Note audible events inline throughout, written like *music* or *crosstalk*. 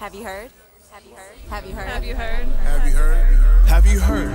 Have you heard? Have you heard? Have you heard? Have you heard? Have you heard? Have you heard?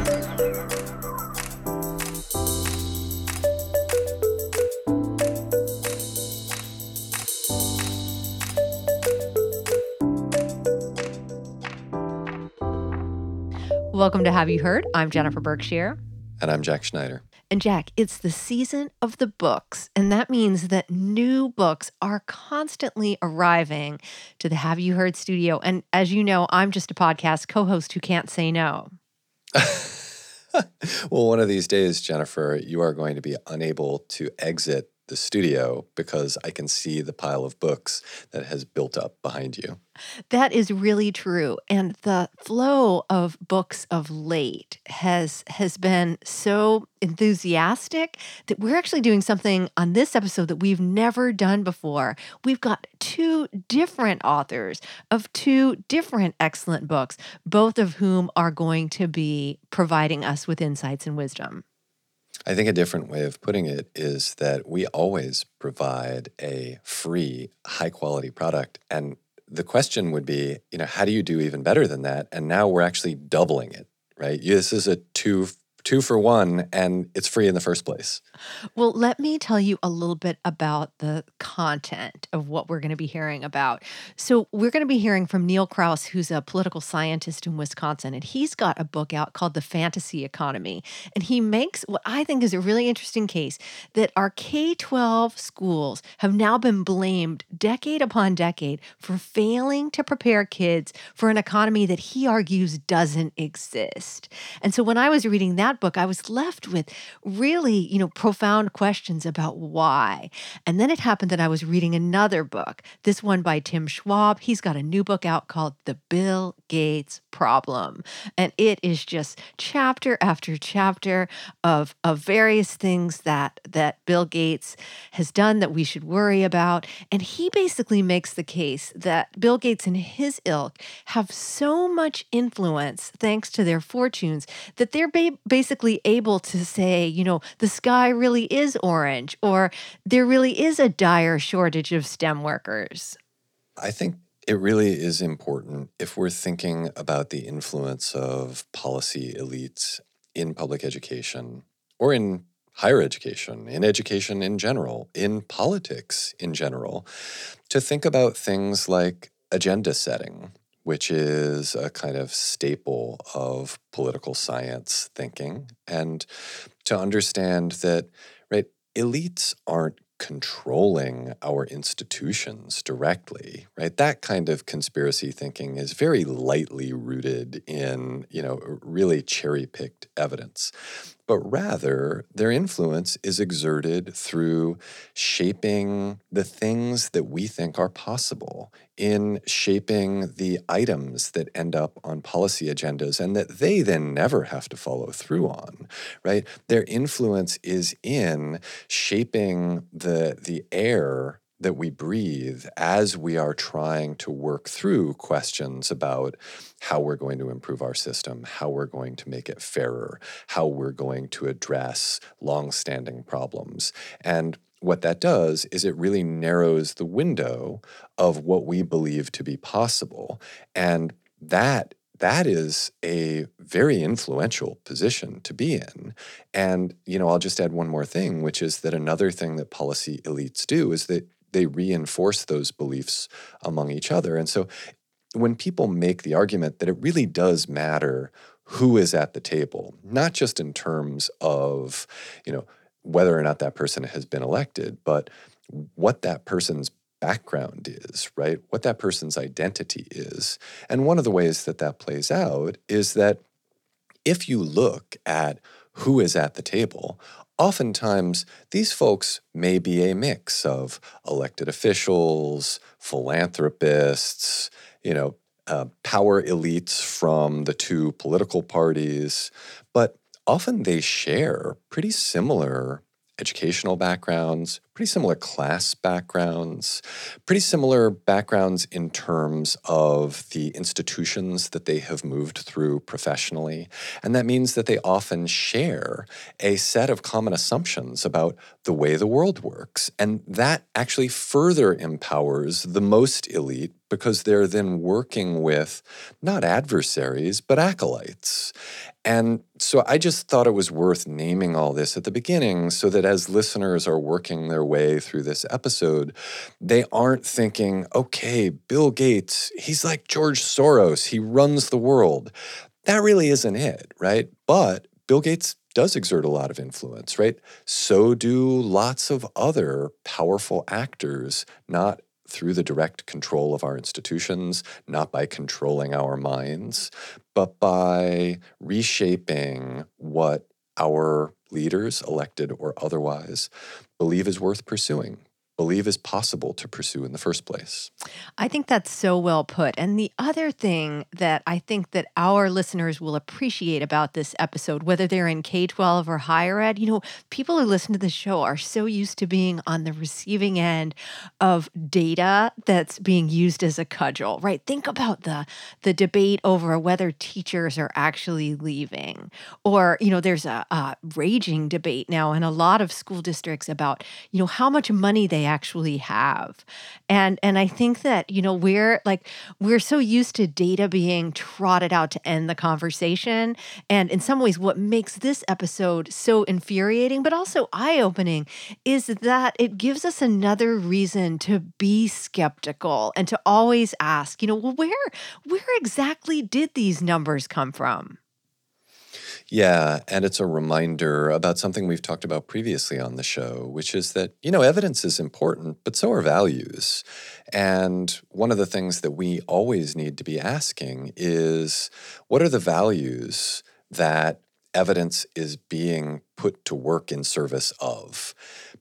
Welcome to Have You Heard? I'm Jennifer Berkshire. And I'm Jack Schneider. And Jack, it's the season of the books, and that means that new books are constantly arriving to the Have You Heard studio. And as you know, I'm just a podcast co host who can't say no. *laughs* well, one of these days, Jennifer, you are going to be unable to exit the studio because I can see the pile of books that has built up behind you. That is really true. And the flow of books of late has has been so enthusiastic that we're actually doing something on this episode that we've never done before. We've got two different authors of two different excellent books, both of whom are going to be providing us with insights and wisdom. I think a different way of putting it is that we always provide a free, high quality product. And the question would be, you know, how do you do even better than that? And now we're actually doubling it, right? This is a two two for one and it's free in the first place. Well, let me tell you a little bit about the content of what we're going to be hearing about. So, we're going to be hearing from Neil Kraus, who's a political scientist in Wisconsin, and he's got a book out called The Fantasy Economy. And he makes what I think is a really interesting case that our K 12 schools have now been blamed decade upon decade for failing to prepare kids for an economy that he argues doesn't exist. And so, when I was reading that, book, I was left with really, you know, profound questions about why. And then it happened that I was reading another book, this one by Tim Schwab. He's got a new book out called The Bill Gates Problem. And it is just chapter after chapter of, of various things that, that Bill Gates has done that we should worry about. And he basically makes the case that Bill Gates and his ilk have so much influence thanks to their fortunes that they're basically basically able to say, you know, the sky really is orange or there really is a dire shortage of STEM workers? I think it really is important if we're thinking about the influence of policy elites in public education or in higher education, in education in general, in politics in general, to think about things like agenda setting which is a kind of staple of political science thinking, and to understand that, right, elites aren't controlling our institutions directly right? That kind of conspiracy thinking is very lightly rooted in you know really cherry picked evidence but rather their influence is exerted through shaping the things that we think are possible, in shaping the items that end up on policy agendas and that they then never have to follow through on, right? Their influence is in shaping the, the air that we breathe as we are trying to work through questions about how we're going to improve our system, how we're going to make it fairer, how we're going to address long-standing problems. And what that does is it really narrows the window of what we believe to be possible. And that that is a very influential position to be in. And, you know, I'll just add one more thing, which is that another thing that policy elites do is that they reinforce those beliefs among each other. And so when people make the argument that it really does matter who is at the table, not just in terms of, you know, whether or not that person has been elected, but what that person's background is, right? What that person's identity is. And one of the ways that that plays out is that if you look at who is at the table, oftentimes these folks may be a mix of elected officials, philanthropists, you know, uh, power elites from the two political parties, but often they share pretty similar educational backgrounds, pretty similar class backgrounds, pretty similar backgrounds in terms of the institutions that they have moved through professionally. And that means that they often share a set of common assumptions about the way the world works. And that actually further empowers the most elite because they're then working with not adversaries, but acolytes. And so I just thought it was worth naming all this at the beginning so that as listeners are working their way through this episode, they aren't thinking, okay, Bill Gates, he's like George Soros, he runs the world. That really isn't it, right? But Bill Gates does exert a lot of influence, right? So do lots of other powerful actors, not through the direct control of our institutions, not by controlling our minds, but by reshaping what our leaders, elected or otherwise, believe is worth pursuing believe is possible to pursue in the first place. I think that's so well put. And the other thing that I think that our listeners will appreciate about this episode, whether they're in K 12 or higher ed, you know, people who listen to the show are so used to being on the receiving end of data that's being used as a cudgel, right? Think about the the debate over whether teachers are actually leaving. Or, you know, there's a, a raging debate now in a lot of school districts about, you know, how much money they actually have. And and I think that, you know, we're like we're so used to data being trotted out to end the conversation. And in some ways what makes this episode so infuriating but also eye-opening is that it gives us another reason to be skeptical and to always ask, you know, where where exactly did these numbers come from? Yeah, and it's a reminder about something we've talked about previously on the show, which is that, you know, evidence is important, but so are values. And one of the things that we always need to be asking is what are the values that evidence is being put to work in service of?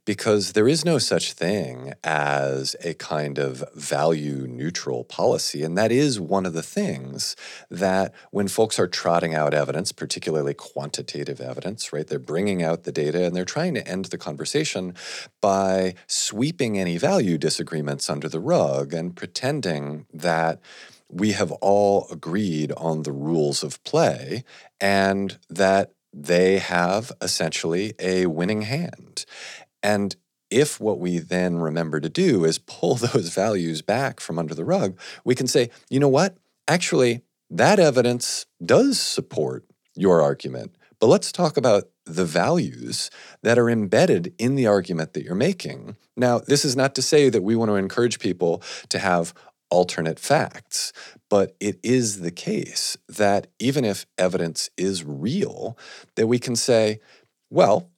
Because there is no such thing as a kind of value neutral policy. And that is one of the things that when folks are trotting out evidence, particularly quantitative evidence, right, they're bringing out the data and they're trying to end the conversation by sweeping any value disagreements under the rug and pretending that we have all agreed on the rules of play and that they have essentially a winning hand. And if what we then remember to do is pull *laughs* those values back from under the rug, we can say, you know what? Actually, that evidence does support your argument. But let's talk about the values that are embedded in the argument that you're making. Now, this is not to say that we want to encourage people to have alternate facts, but it is the case that even if evidence is real, that we can say, well,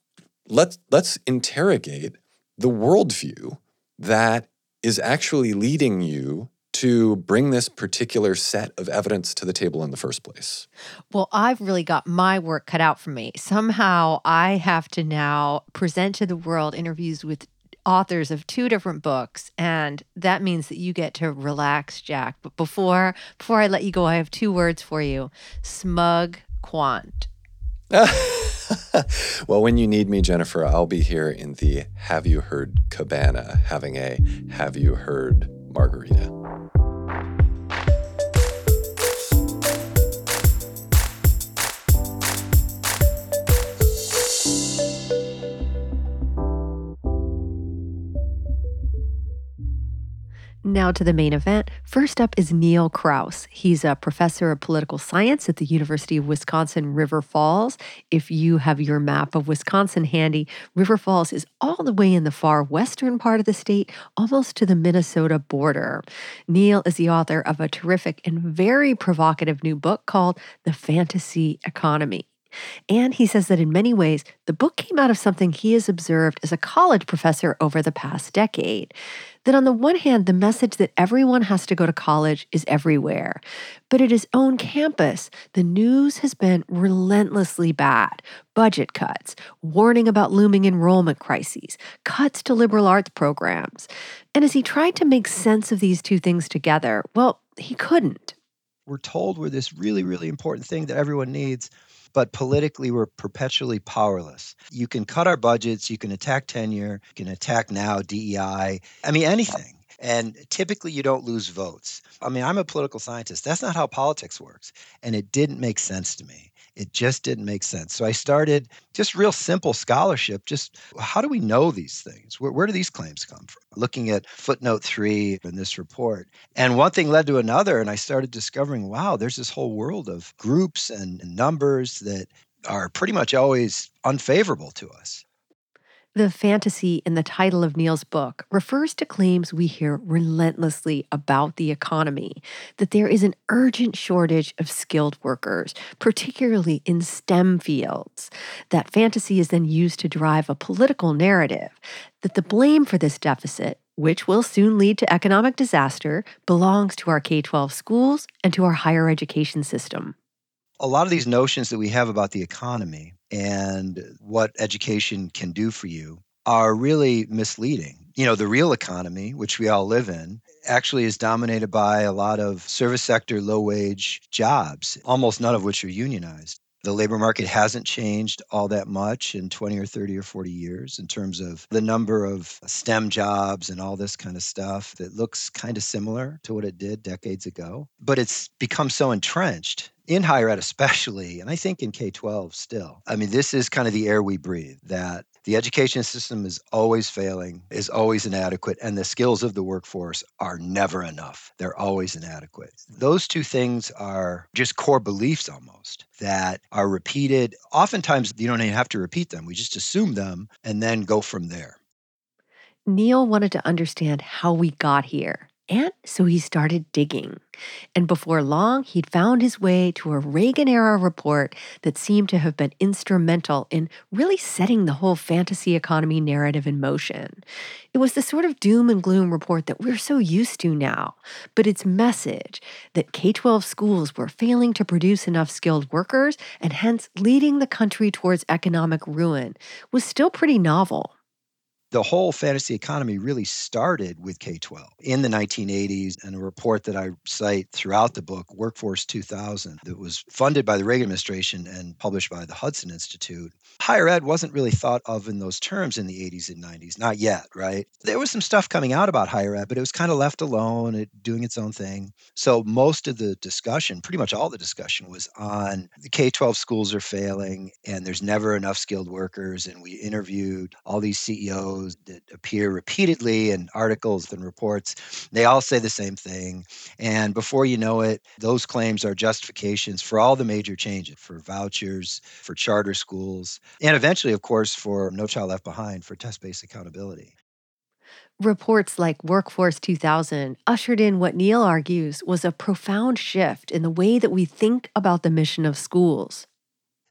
let's let's interrogate the worldview that is actually leading you to bring this particular set of evidence to the table in the first place? Well, I've really got my work cut out for me. Somehow I have to now present to the world interviews with authors of two different books and that means that you get to relax jack but before before i let you go i have two words for you smug quant *laughs* *laughs* well, when you need me, Jennifer, I'll be here in the Have You Heard Cabana having a Have You Heard Margarita. Now to the main event. First up is Neil Kraus. He's a professor of political science at the University of Wisconsin River Falls. If you have your map of Wisconsin handy, River Falls is all the way in the far western part of the state, almost to the Minnesota border. Neil is the author of a terrific and very provocative new book called The Fantasy Economy. And he says that in many ways, the book came out of something he has observed as a college professor over the past decade. That on the one hand, the message that everyone has to go to college is everywhere. But at his own campus, the news has been relentlessly bad budget cuts, warning about looming enrollment crises, cuts to liberal arts programs. And as he tried to make sense of these two things together, well, he couldn't. We're told we're this really, really important thing that everyone needs but politically we're perpetually powerless. You can cut our budgets, you can attack tenure, you can attack now DEI, I mean, anything. And typically you don't lose votes. I mean, I'm a political scientist. That's not how politics works. And it didn't make sense to me. It just didn't make sense. So I started just real simple scholarship. Just how do we know these things? Where, where do these claims come from? Looking at footnote three in this report. And one thing led to another. And I started discovering wow, there's this whole world of groups and, and numbers that are pretty much always unfavorable to us. The fantasy in the title of Neil's book refers to claims we hear relentlessly about the economy that there is an urgent shortage of skilled workers, particularly in STEM fields. That fantasy is then used to drive a political narrative that the blame for this deficit which will soon lead to economic disaster, belongs to our K 12 schools and to our higher education system. A lot of these notions that we have about the economy and what education can do for you are really misleading. You know, the real economy, which we all live in, actually is dominated by a lot of service sector low wage jobs, almost none of which are unionized. The labor market hasn't changed all that much in 20 or 30 or 40 years in terms of the number of STEM jobs and all this kind of stuff that looks kind of similar to what it did decades ago. But it's become so entrenched in higher ed, especially, and I think in K 12 still. I mean, this is kind of the air we breathe that the education system is always failing, is always inadequate, and the skills of the workforce are never enough. They're always inadequate. Those two things are just core beliefs almost that are repeated. Oftentimes, you don't even have to repeat them, we just assume them and then go from there. Neil wanted to understand how we got here. And so he started digging. And before long, he'd found his way to a Reagan era report that seemed to have been instrumental in really setting the whole fantasy economy narrative in motion. It was the sort of doom and gloom report that we're so used to now, but its message that K 12 schools were failing to produce enough skilled workers and hence leading the country towards economic ruin was still pretty novel the whole fantasy economy really started with K 12 in the 1980s. And a report that I cite throughout the book, Workforce 2000, that was funded by the Reagan administration and published by the Hudson Institute. Higher ed wasn't really thought of in those terms in the 80s and 90s, not yet, right? There was some stuff coming out about higher ed, but it was kind of left alone, it, doing its own thing. So most of the discussion, pretty much all the discussion, was on the K 12 schools are failing and there's never enough skilled workers. And we interviewed all these CEOs that appear repeatedly in articles and reports. They all say the same thing. And before you know it, those claims are justifications for all the major changes for vouchers, for charter schools, and eventually, of course, for No Child Left Behind for test based accountability. Reports like Workforce 2000 ushered in what Neil argues was a profound shift in the way that we think about the mission of schools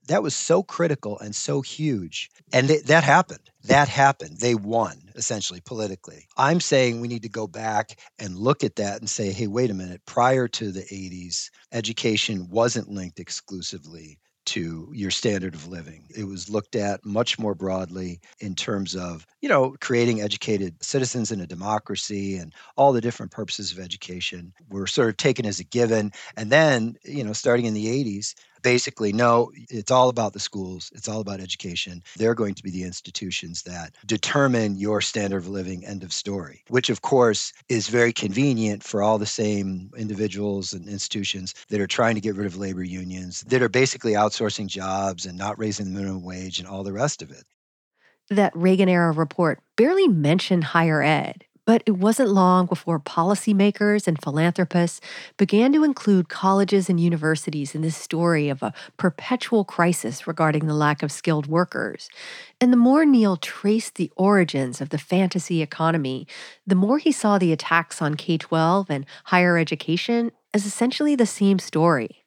that was so critical and so huge. And th- that happened. That happened. They won essentially politically. I'm saying we need to go back and look at that and say, hey, wait a minute. Prior to the 80s, education wasn't linked exclusively to your standard of living. It was looked at much more broadly in terms of, you know, creating educated citizens in a democracy and all the different purposes of education were sort of taken as a given. And then, you know, starting in the 80s, basically, no, it's all about the schools, it's all about education. They're going to be the institutions that determine your standard of living, end of story, which, of course, is very convenient for all the same individuals and institutions that are trying to get rid of labor unions, that are basically outsourcing jobs and not raising the minimum wage and all the rest of it. That Reagan era report barely mentioned higher ed. But it wasn't long before policymakers and philanthropists began to include colleges and universities in this story of a perpetual crisis regarding the lack of skilled workers. And the more Neil traced the origins of the fantasy economy, the more he saw the attacks on K 12 and higher education as essentially the same story.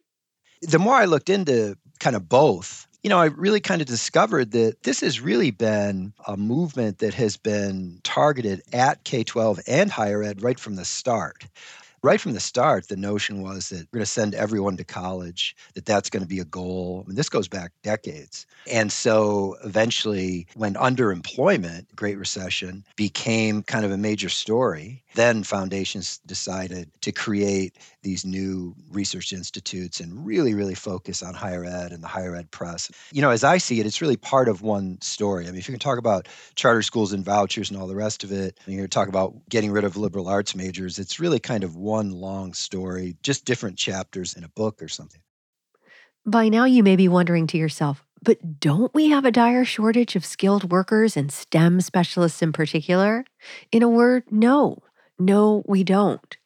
The more I looked into kind of both, you know, I really kind of discovered that this has really been a movement that has been targeted at K 12 and higher ed right from the start. right from the start, the notion was that we're going to send everyone to college, that that's going to be a goal. I mean, this goes back decades. And so eventually, when underemployment, Great Recession, became kind of a major story, then foundations decided to create these new research institutes and really, really focus on higher ed and the higher ed press. You know, as I see it, it's really part of one story. I mean, if you can talk about charter schools and vouchers and all the rest of it, and you're talking about getting rid of liberal arts majors, it's really kind of one long story, just different chapters in a book or something. By now, you may be wondering to yourself, but don't we have a dire shortage of skilled workers and STEM specialists in particular? In a word, no. No, we don't.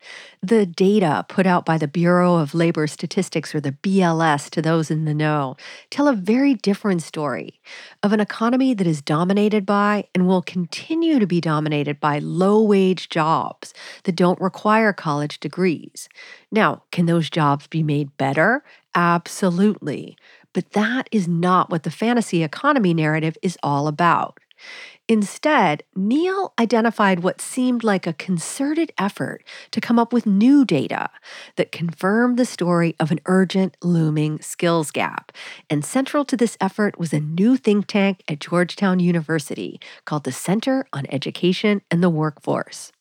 The data put out by the Bureau of Labor Statistics, or the BLS to those in the know, tell a very different story of an economy that is dominated by and will continue to be dominated by low wage jobs that don't require college degrees. Now, can those jobs be made better? Absolutely. But that is not what the fantasy economy narrative is all about. Instead, Neil identified what seemed like a concerted effort to come up with new data that confirmed the story of an urgent, looming skills gap. And central to this effort was a new think tank at Georgetown University called the Center on Education and the Workforce.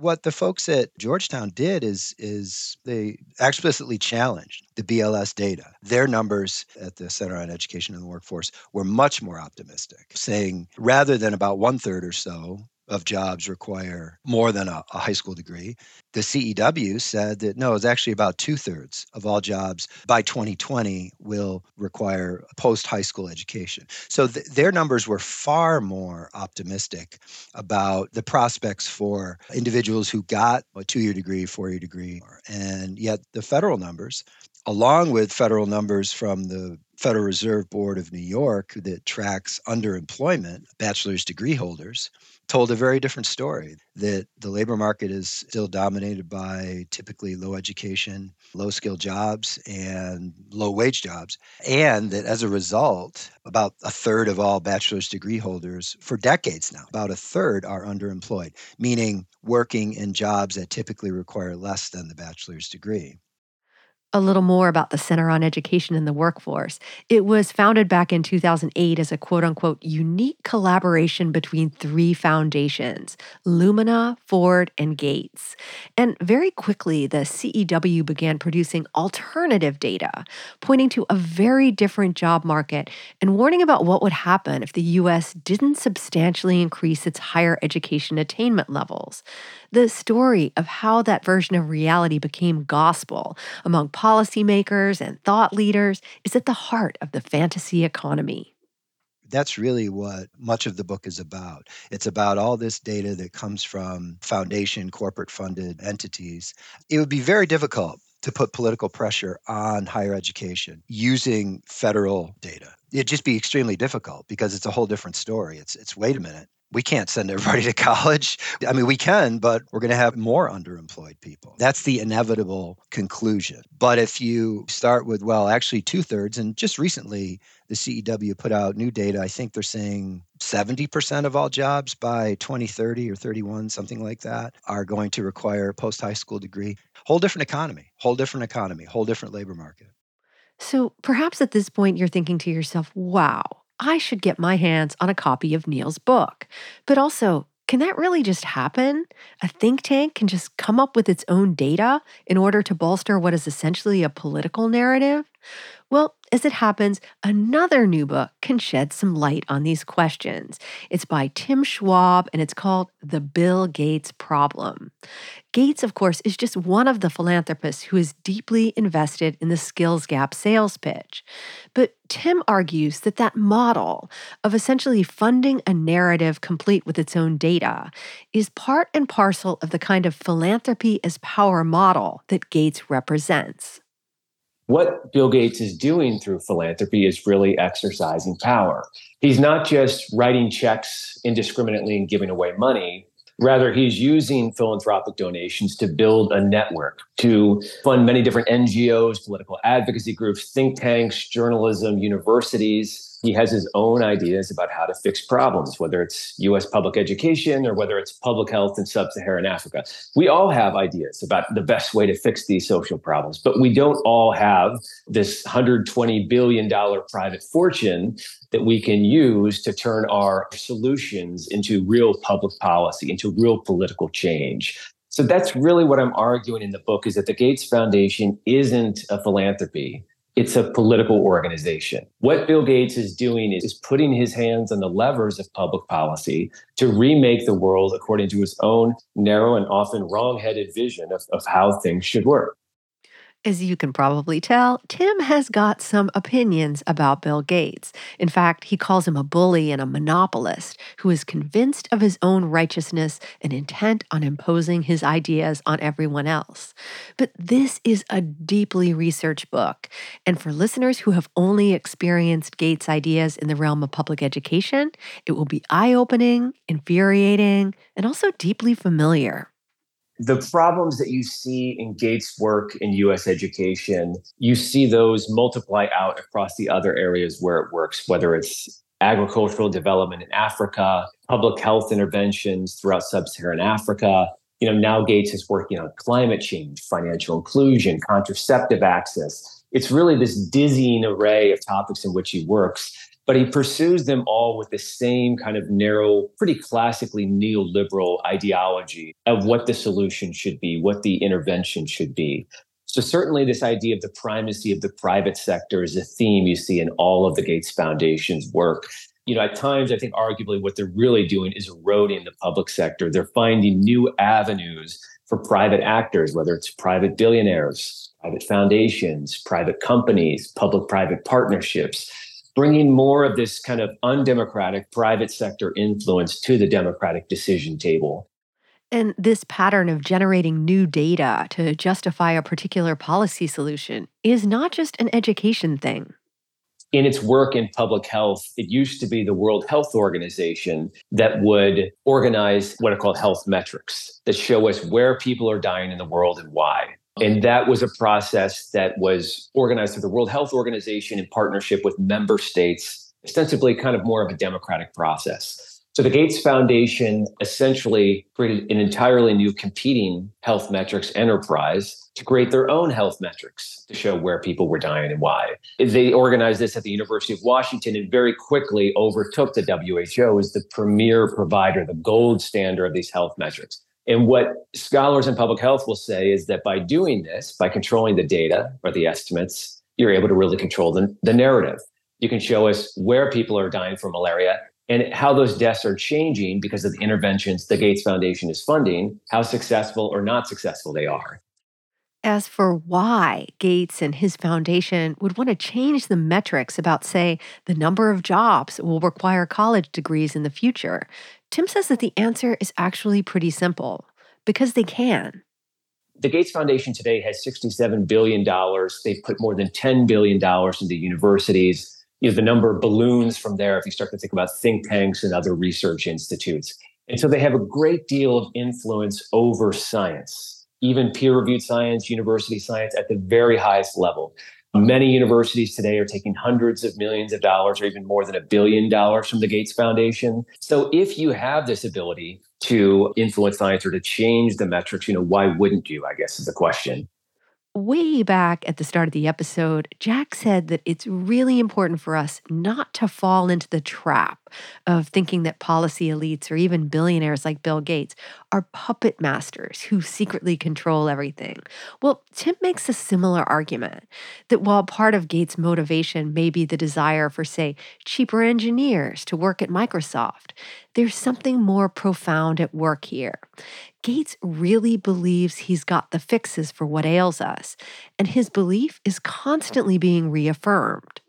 What the folks at Georgetown did is is they explicitly challenged the BLS data. Their numbers at the Center on Education and the Workforce were much more optimistic, saying rather than about one third or so of jobs require more than a, a, high school degree. The CEW said that no, it's actually about two thirds of all jobs by 2020 will require post high school education. So th- their numbers were far more optimistic about the prospects for individuals who got a two year degree, four year degree. And yet the federal numbers, along with federal numbers from the Federal Reserve Board of New York that tracks underemployment, bachelor's degree holders, told a very different story that the labor market is still dominated by typically low education, low skilled jobs, and low wage jobs. And that as a result, about a third of all bachelor's degree holders for decades now, about a third are underemployed, meaning working in jobs that typically require less than the bachelor's degree a little more about the Center on Education in the Workforce. It was founded back in 2008 as a quote unquote unique collaboration between three foundations Lumina, Ford, and Gates. And very quickly, the CEW began producing alternative data, pointing to a very different job market and warning about what would happen if the U.S. didn't substantially increase its higher education attainment levels the story of how that version of reality became gospel among policymakers and thought leaders is at the heart of the fantasy economy that's really what much of the book is about. It's about all this data that comes from foundation, corporate funded entities. It would be very difficult to put political pressure on higher education using federal data. It'd just be extremely difficult because it's a whole different story. It's it's wait a minute we can't send everybody to college. I mean, we can, but we're going to have more underemployed people. That's the inevitable conclusion. But if you start with, well, actually two thirds, and just recently the CEW put out new data, I think they're saying 70% of all jobs by 2030 or 31, something like that, are going to require a post high school degree. Whole different economy, whole different economy, whole different labor market. So perhaps at this point you're thinking to yourself, wow, I should get my hands on a copy of Neil's book. But also, can that really just happen? A think tank can just come up with its own data in order to bolster what is essentially a political narrative? Well, as it happens, another new book can shed some light on these questions. It's by Tim Schwab and it's called The Bill Gates Problem. Gates, of course, is just one of the philanthropists who is deeply invested in the skills gap sales pitch. But Tim argues that that model of essentially funding a narrative complete with its own data is part and parcel of the kind of philanthropy as power model that Gates represents what Bill Gates is doing through philanthropy is really exercising power. He's not just writing checks indiscriminately and giving away money. Rather, he's using philanthropic donations to build a network, to fund many different NGOs, political advocacy groups, think tanks, journalism, universities, He has his own ideas about how to fix problems, whether it's US public education or whether it's public health in sub Saharan Africa. We all have ideas about the best way to fix these social problems, but we don't all have this $120 billion private fortune that we can use to turn our solutions into real public policy, into real political change. So that's really what I'm arguing in the book is that the Gates Foundation isn't a philanthropy it's a political organization. What Bill Gates is doing is putting his hands on the levers of public policy to remake the world according to his own narrow and often wrong headed vision of, of how things should work. As you can probably tell, Tim has got some opinions about Bill Gates. In fact, he calls him a bully and a monopolist who is convinced of his own righteousness and intent on imposing his ideas on everyone else. But this is a deeply researched book. And for listeners who have only experienced Gates' ideas in the realm of public education, it will be eye opening, infuriating, and also deeply familiar the problems that you see in Gates' work in US education, you see those multiply out across the other areas where it works, whether it's agricultural development in Africa, public health interventions throughout sub Saharan Africa. You know, now Gates is working on climate change, financial inclusion, contraceptive access. It's really this dizzying array of topics in which he works but he pursues them all with the same kind of narrow, pretty classically neoliberal ideology of what the solution should be, what the intervention should be. So, certainly, this idea of the primacy of the private sector is a theme you see in all of the Gates Foundation's work. You know, at times, I think arguably what they're really doing is eroding the public sector. They're finding new avenues for private actors, whether it's private billionaires, private foundations, private companies, public private partnerships bringing more of this kind of undemocratic private sector influence to the democratic decision table. And this pattern of generating new data to justify a particular policy solution is not just an education thing. In its work in public health, it used to be the World Health Organization that would organize what are called health metrics that show us where people are dying in the world and why. And that was a process that was organized through the World Health Organization in partnership with member states, ostensibly kind of more of a democratic process. So the Gates Foundation essentially created an entirely new competing health metrics enterprise to create their own health metrics to show where people were dying and why. They organized this at the University of Washington and very quickly overtook the WHO as the premier provider, the gold standard of these health metrics. And what scholars in public health will say is that by doing this, by controlling the data or the estimates, you're able to really control the, the narrative. You can show us where people are dying from malaria and how those deaths are changing because of the interventions the Gates Foundation is funding, how successful or not successful they are. As for why Gates and his foundation would want to change the metrics about, say, the number of jobs will require college degrees in the future, Tim says that the answer is actually pretty simple because they can. The Gates Foundation today has $67 billion. They've put more than $10 billion into universities. You know, the number balloons from there if you start to think about think tanks and other research institutes. And so they have a great deal of influence over science, even peer reviewed science, university science at the very highest level. Many universities today are taking hundreds of millions of dollars or even more than a billion dollars from the Gates Foundation. So if you have this ability to influence science or to change the metrics, you know, why wouldn't you? I guess is the question way back at the start of the episode, Jack said that it's really important for us not to fall into the trap of thinking that policy elites or even billionaires like Bill Gates are puppet masters who secretly control everything. Well, Tim makes a similar argument that while part of Gates' motivation may be the desire for, say, cheaper engineers to work at Microsoft, there's something more profound at work here. Gates really believes he's got the fixes for what ails us, and his belief is constantly being reaffirmed.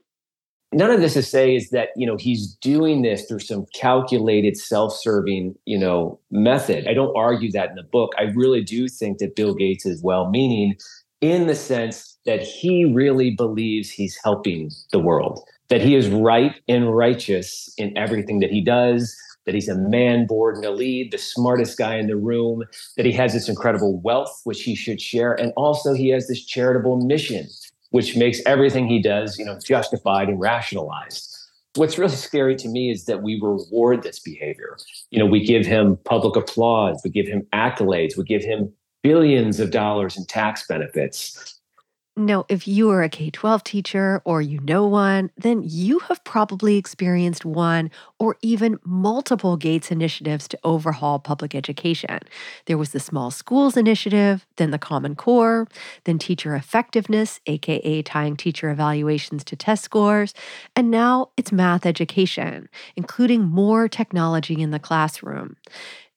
None of this to say is that, you know, he's doing this through some calculated self-serving, you know, method. I don't argue that in the book. I really do think that Bill Gates is well-meaning in the sense that he really believes he's helping the world, that he is right and righteous in everything that he does, that he's a man born to lead, the smartest guy in the room, that he has this incredible wealth, which he should share. And also, he has this charitable mission, which makes everything he does, you know, justified and rationalized. What's really scary to me is that we reward this behavior. You know, we give him public applause, we give him accolades, we give him billions of dollars in tax benefits. Now, if you are a K 12 teacher or you know one, then you have probably experienced one or even multiple Gates initiatives to overhaul public education. There was the Small Schools Initiative, then the Common Core, then teacher effectiveness, aka tying teacher evaluations to test scores, and now it's math education, including more technology in the classroom.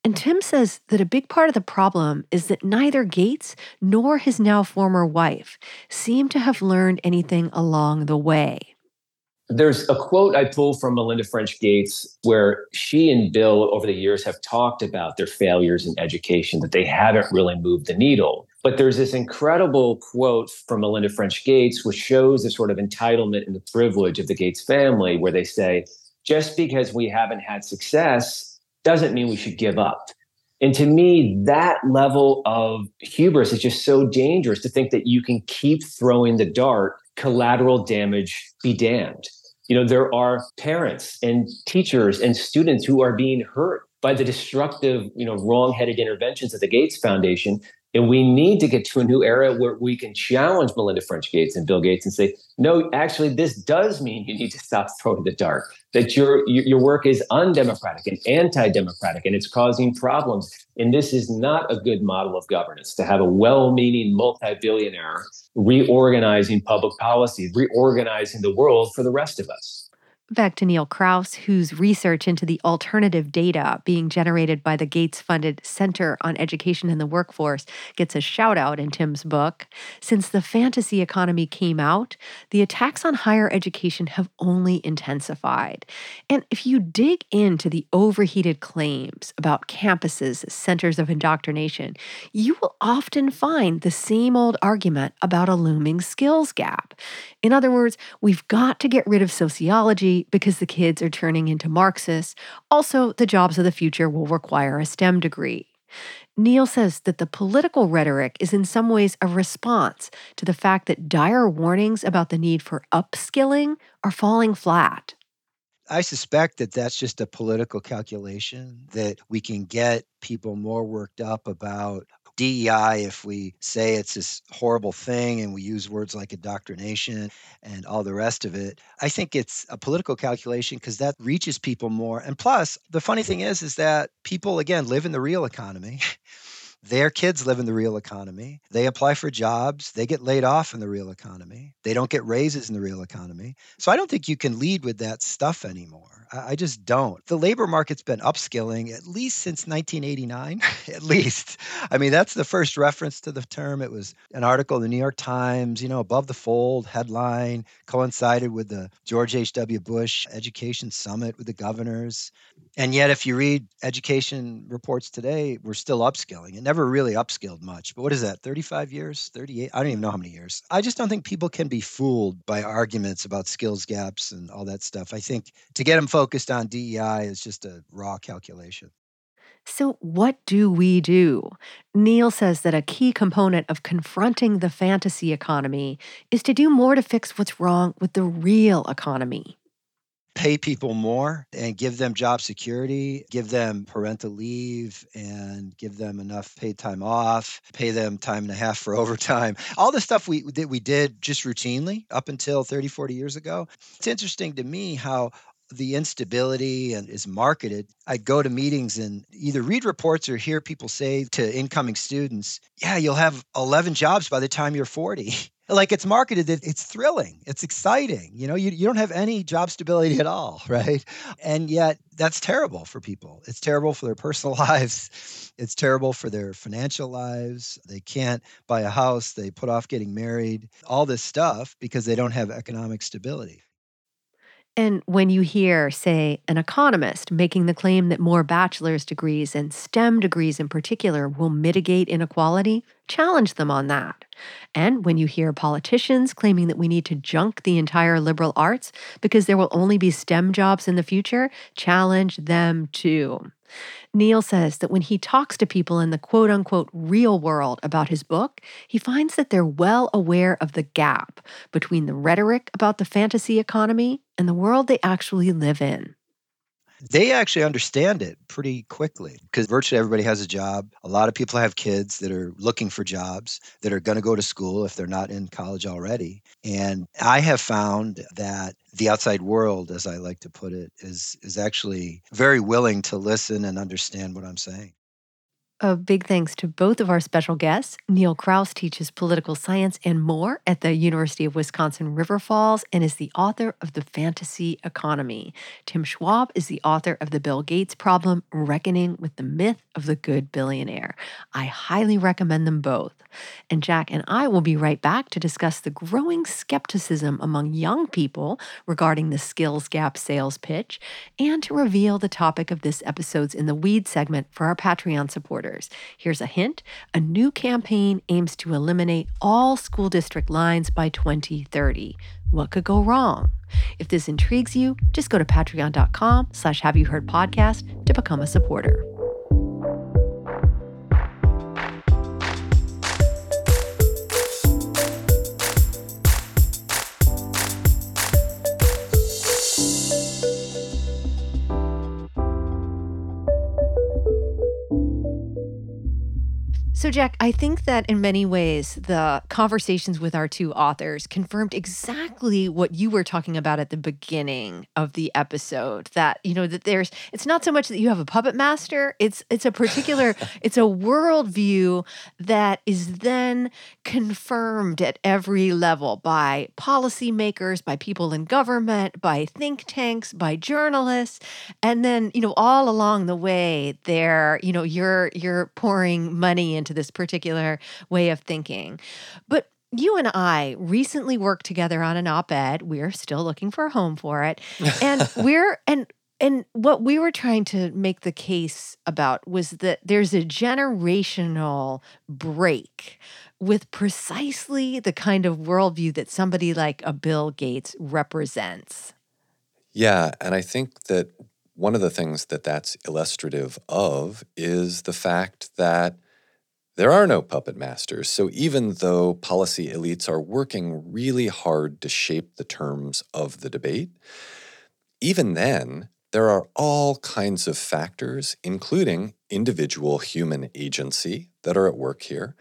And Tim says that a big part of the problem is that neither Gates nor his now former wife seem to have learned anything along the way. There's a quote I pull from Melinda French Gates where she and Bill over the years have talked about their failures in education, that they haven't really moved the needle. But there's this incredible quote from Melinda French Gates, which shows the sort of entitlement and the privilege of the Gates family, where they say, just because we haven't had success doesn't mean we should give up. And to me, that level of hubris is just so dangerous to think that you can keep throwing the dart, collateral damage be damned. You know, there are parents and teachers and students who are being hurt by the destructive, you know, wrong-headed interventions of the Gates Foundation and we need to get to a new era where we can challenge Melinda French Gates and Bill Gates and say, no, actually, this does mean you need to stop throwing the dart, that your, your work is undemocratic and anti democratic and it's causing problems. And this is not a good model of governance to have a well meaning multi billionaire reorganizing public policy, reorganizing the world for the rest of us back to Neil Kraus, whose research into the alternative data being generated by the Gates funded Center on Education and the Workforce gets a shout out in Tim's book. Since the fantasy economy came out, the attacks on higher education have only intensified. And if you dig into the overheated claims about campuses centers of indoctrination, you will often find the same old argument about a looming skills gap. In other words, we've got to get rid of sociology because the kids are turning into Marxists. Also, the jobs of the future will require a STEM degree. Neil says that the political rhetoric is in some ways a response to the fact that dire warnings about the need for upskilling are falling flat. I suspect that that's just a political calculation that we can get people more worked up about DEI if we say it's this horrible thing and we use words like indoctrination and all the rest of it. I think it's a political calculation because that reaches people more. And plus, the funny thing is, is that people again live in the real economy. *laughs* Their kids live in the real economy. They apply for jobs. They get laid off in the real economy. They don't get raises in the real economy. So I don't think you can lead with that stuff anymore. I, just don't. The labor market's been upskilling at least since 1989, *laughs* at least. I mean, that's the first reference to the term. It was an article in the New York Times, you know, above the fold headline, coincided with the George H.W. Bush Education Summit with the governors. And yet, if you read education reports today, we're still upskilling. It never really upskilled much. But what is that, 35 years, 38? I don't even know how many years. I just don't think people can be fooled by arguments about skills gaps and all that stuff. I think to get them focused on DEI is just a raw calculation. So, what do we do? Neil says that a key component of confronting the fantasy economy is to do more to fix what's wrong with the real economy pay people more and give them job security, give them parental leave, and give them enough paid time off, pay them time and a half for *laughs* overtime. All the stuff we that we did just routinely up until 30, 40 years ago. It's interesting to me how the instability and is marketed. I go to meetings and either read reports or hear people say to incoming students, "Yeah, you'll have 11 jobs by the time you're 40." *laughs* like it's marketed that it's thrilling it's exciting you know you, you don't have any job stability at all *laughs* right? And yet that's terrible for people. It's terrible for their personal *laughs* lives. It's terrible for their financial lives. They can't buy a house. They put off getting married. All this stuff because they don't have economic stability and when you hear, say, an economist making the claim that more bachelor's degrees and STEM degrees in particular will mitigate inequality, challenge them on that. And when you hear politicians claiming that we need to junk the entire liberal arts because there will only be STEM jobs in the future, challenge them too. Neil says that when he talks to people in the quote unquote real world about his book, he finds that they're well aware of the gap between the rhetoric about the fantasy economy and the world they actually live in they actually understand it pretty quickly because virtually everybody has a job. A lot of people have kids that are looking for jobs that are going to go to school if they're not in college already. And I have found that the outside world, as I like to put it, is is actually very willing to listen and understand what I'm saying. A big thanks to both of our special guests. Neil Kraus teaches political science and more at the University of Wisconsin River Falls and is the author of The Fantasy Economy. Tim Schwab is the author of The Bill Gates Problem Reckoning with the Myth of the Good Billionaire. I highly recommend them both. And Jack and I will be right back to discuss the growing skepticism among young people regarding the skills gap sales pitch and to reveal the topic of this episode's In the Weed segment for our Patreon supporters. Here's a hint a new campaign aims to eliminate all school district lines by 2030. What could go wrong? If this intrigues you, just go to patreon.com slash have you heard podcast to become a supporter. So, Jack, I think that in many ways, the conversations with our two authors confirmed exactly what you were talking about at the beginning of the episode. That you know that there's it's not so much that you have a puppet master; it's it's a particular *laughs* it's a worldview that is then confirmed at every level by policymakers, by people in government, by think tanks, by journalists, and then you know all along the way, there you know you're you're pouring money into this particular way of thinking. But you and I recently worked together on an op-ed. We're still looking for a home for it. And *laughs* we're and and what we were trying to make the case about was that there's a generational break with precisely the kind of worldview that somebody like a Bill Gates represents. Yeah, and I think that one of the things that that's illustrative of is the fact that there are no puppet masters, so even though policy elites are working really hard to shape the terms of the debate, even then, there are all kinds of factors, including individual human agency, that are at work here.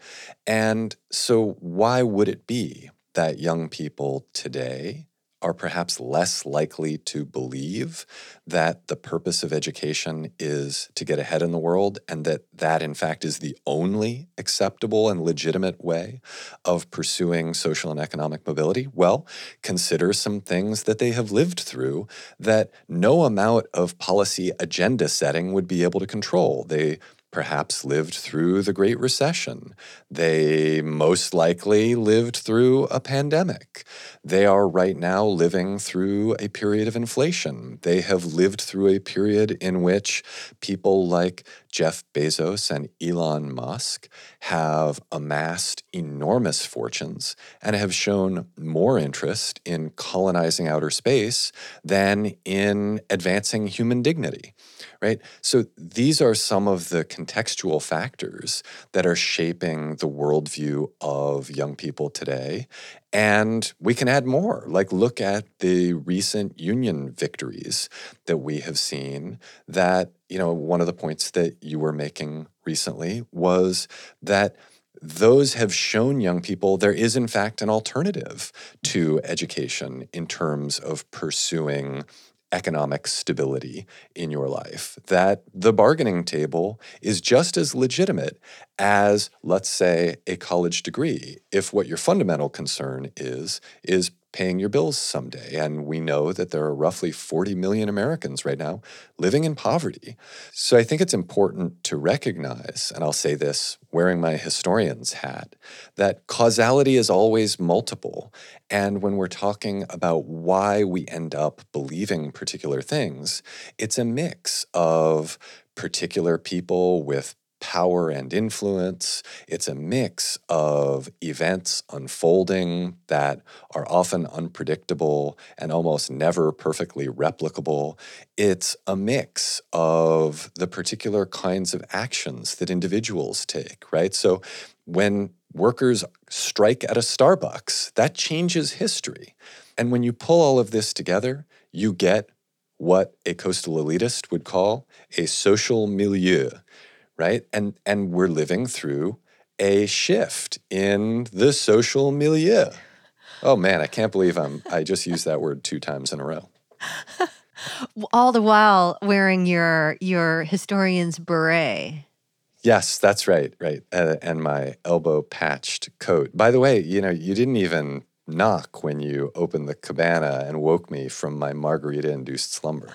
And so, why would it be that young people today are perhaps less likely to believe that the purpose of education is to get ahead in the world and that that in fact is the only acceptable and legitimate way of pursuing social and economic mobility well consider some things that they have lived through that no amount of policy agenda setting would be able to control. They perhaps lived through the Great Recession. They most likely lived through a pandemic. They are right now living through a period of inflation. They have lived through a period in which people like Jeff Bezos and Elon Musk have amassed enormous fortunes and have shown more interest in colonizing outer space than in advancing human dignity right? So these are some of the contextual factors that are shaping the worldview of young people today. And we can add more, like look at the recent union victories that we have seen. That, you know, one of the points that you were making recently was that those have shown young people there is, in fact, an alternative to education in terms of pursuing economic stability in your life, that the bargaining table is just as legitimate as, let's say, a college degree. If what your fundamental concern is, is paying your bills someday. And we know that there are roughly 40 million Americans right now living in poverty. So I think it's important to recognize, and I'll say this wearing my historian's hat, that causality is always multiple. And when we're talking about why we end up believing particular things, it's a mix of particular people with power and influence. It's a mix of events unfolding that are often unpredictable and almost never perfectly replicable. It's a mix of the particular kinds of actions that individuals take, right? So when workers strike at a Starbucks, that changes history. And when you pull all of this together, you get what a coastal elitist would call a social milieu right? And and we're living through a shift in the social milieu. Oh man, I can't believe I'm I just used that word two times in a row. *laughs* All the while wearing your your historian's beret. Yes, that's right, right. Uh, and my elbow patched coat. By the way, you know, you didn't even knock when you opened the cabana and woke me from my margarita induced slumber.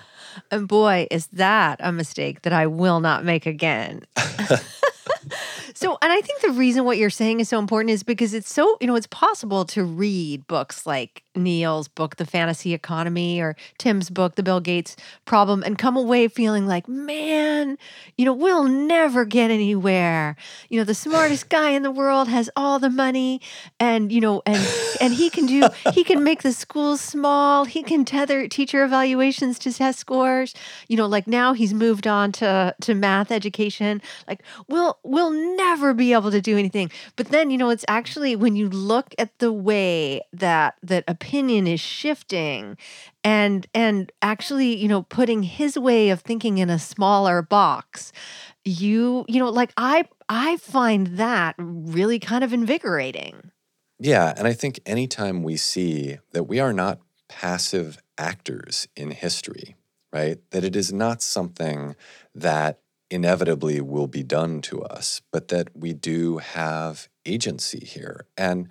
And boy, is that a mistake that I will not make again. *laughs* *laughs* So, and I think the reason what you're saying is so important is because it's so, you know, it's possible to read books like Neil's book, The Fantasy Economy, or Tim's book, The Bill Gates Problem, and come away feeling like, man, you know, we'll never get anywhere. You know, the smartest *laughs* guy in the world has all the money, and you know, and and he can do, he can make the schools small. He can tether teacher evaluations to test scores. You know, like now he's moved on to to math education. Like, we'll we'll never never be able to do anything. But then, you know, it's actually when you look at the way that that opinion is shifting and and actually, you know, putting his way of thinking in a smaller box, you, you know, like I I find that really kind of invigorating. Yeah, and I think anytime we see that we are not passive actors in history, right? That it is not something that inevitably will be done to us, but that we do have agency here. And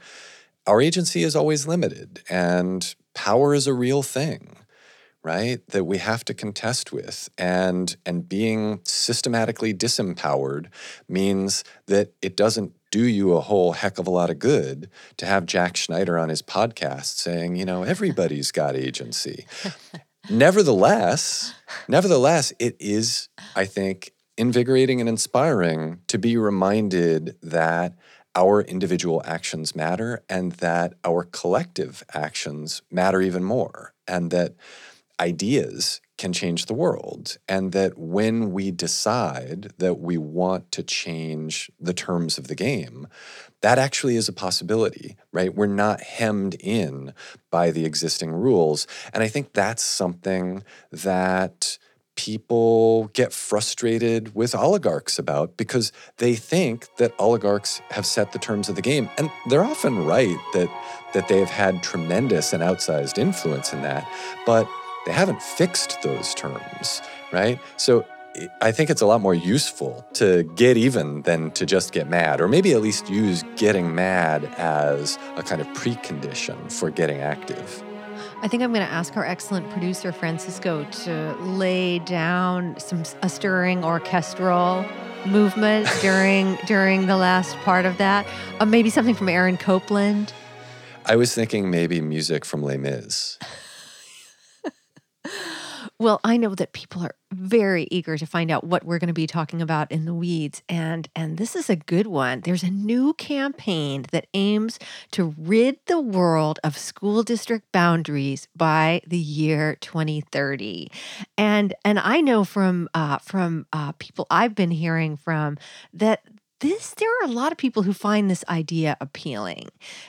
our agency is always limited, and power is a real thing right that we have to contest with and and being systematically disempowered means that it doesn't do you a whole heck of a lot of good to have Jack Schneider on his podcast saying, you know, everybody's got agency. *laughs* nevertheless, nevertheless, it is, I think, invigorating and inspiring to be reminded that our individual actions matter and that our collective actions matter even more, and that ideas can change the world, and that when we decide that we want to change the terms of the game, that actually is a possibility, right? We're not hemmed in by the existing rules. And I think that's something that people get frustrated with oligarchs about because they think that oligarchs have set the terms of the game and they're often right that that they have had tremendous and outsized influence in that but they haven't fixed those terms right so I think it's a lot more useful to get even than to just get mad, or maybe at least use getting mad as a kind of precondition for getting active. I think I'm going to ask our excellent producer Francisco to lay down some a stirring orchestral movement *laughs* during during the last part of that. Uh, maybe something from Aaron Copland. I was thinking maybe music from Les Mis. *laughs* Well, I know that people are very eager to find out what we're going to be talking about in the weeds and and this is a good one. There's a new campaign that aims to rid the world of school district boundaries by the year 2030. And and I know from uh, from uh, people I've been hearing from that this there are a lot of people who find this idea appealing.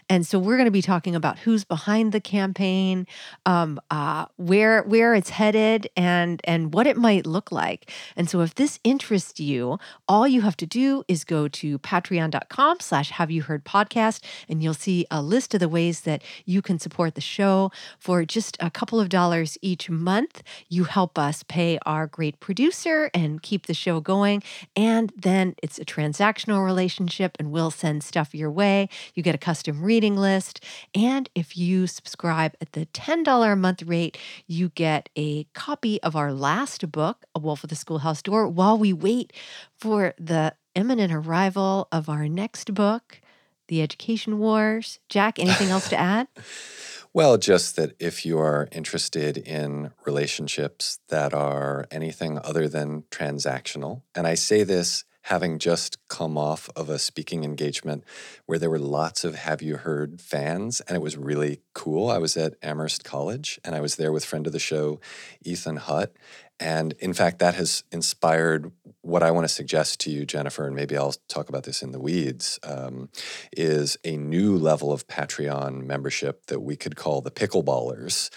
And so we're going to be talking about who's behind the campaign um, uh, where where it's headed and and what it might look like. And so if this interests you all you have to do is go to patreon.com slash have you heard podcast and you'll see a list of the ways that you can support the show. For just a couple of dollars each month you help us pay our great producer and keep the show going and then it's a transaction transactional relationship and we'll send stuff your way. You get a custom reading list. And if you subscribe at the $10 a month rate, you get a copy of our last book, A Wolf at the Schoolhouse Door, while we wait for the imminent arrival of our next book, The Education Wars. Jack, anything else to *laughs* add? Well, just that if you are interested in relationships that are anything other than transactional, and I say this having just come off of a speaking engagement where there were lots of Have You Heard fans, and it was really cool. I was at Amherst College, and I was there with friend of the show, Ethan Hutt. And in fact, that has inspired what I want to suggest to you, Jennifer, and maybe I'll talk about this in the weeds, um, is a new level of Patreon membership that we could call the Pickleballers,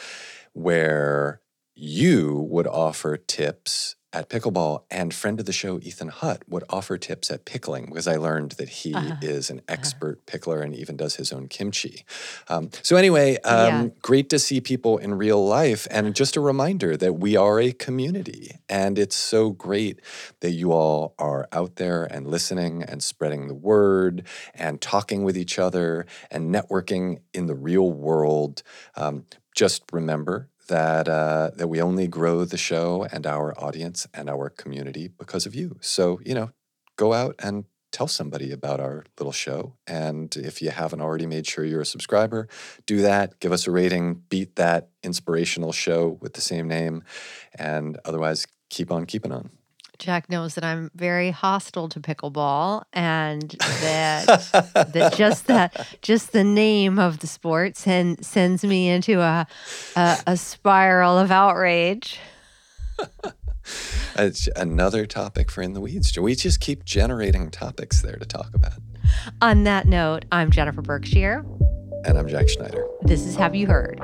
where you would offer tips at pickleball and friend of the show ethan hutt would offer tips at pickling because i learned that he Uh-huh. is an expert pickler and even does his own kimchi um, so anyway um, Yeah. great to see people in real life and just a reminder that we are a community and it's so great that you all are out there and listening and spreading the word and talking with each other and networking in the real world um, just remember that uh, that we only grow the show and our audience and our community because of you. So you know, go out and tell somebody about our little show. And if you haven't already made sure you're a subscriber, do that. Give us a rating. Beat that inspirational show with the same name, and otherwise, keep on keeping on. Jack knows that I'm very hostile to pickleball and that *laughs* that just that just the name of the sport send, sends me into a, a a spiral of outrage. *laughs* It's another topic for in the weeds. Do we just keep generating topics there to talk about. On that note, I'm Jennifer Berkshire. And I'm Jack Schneider. This is Have You Heard?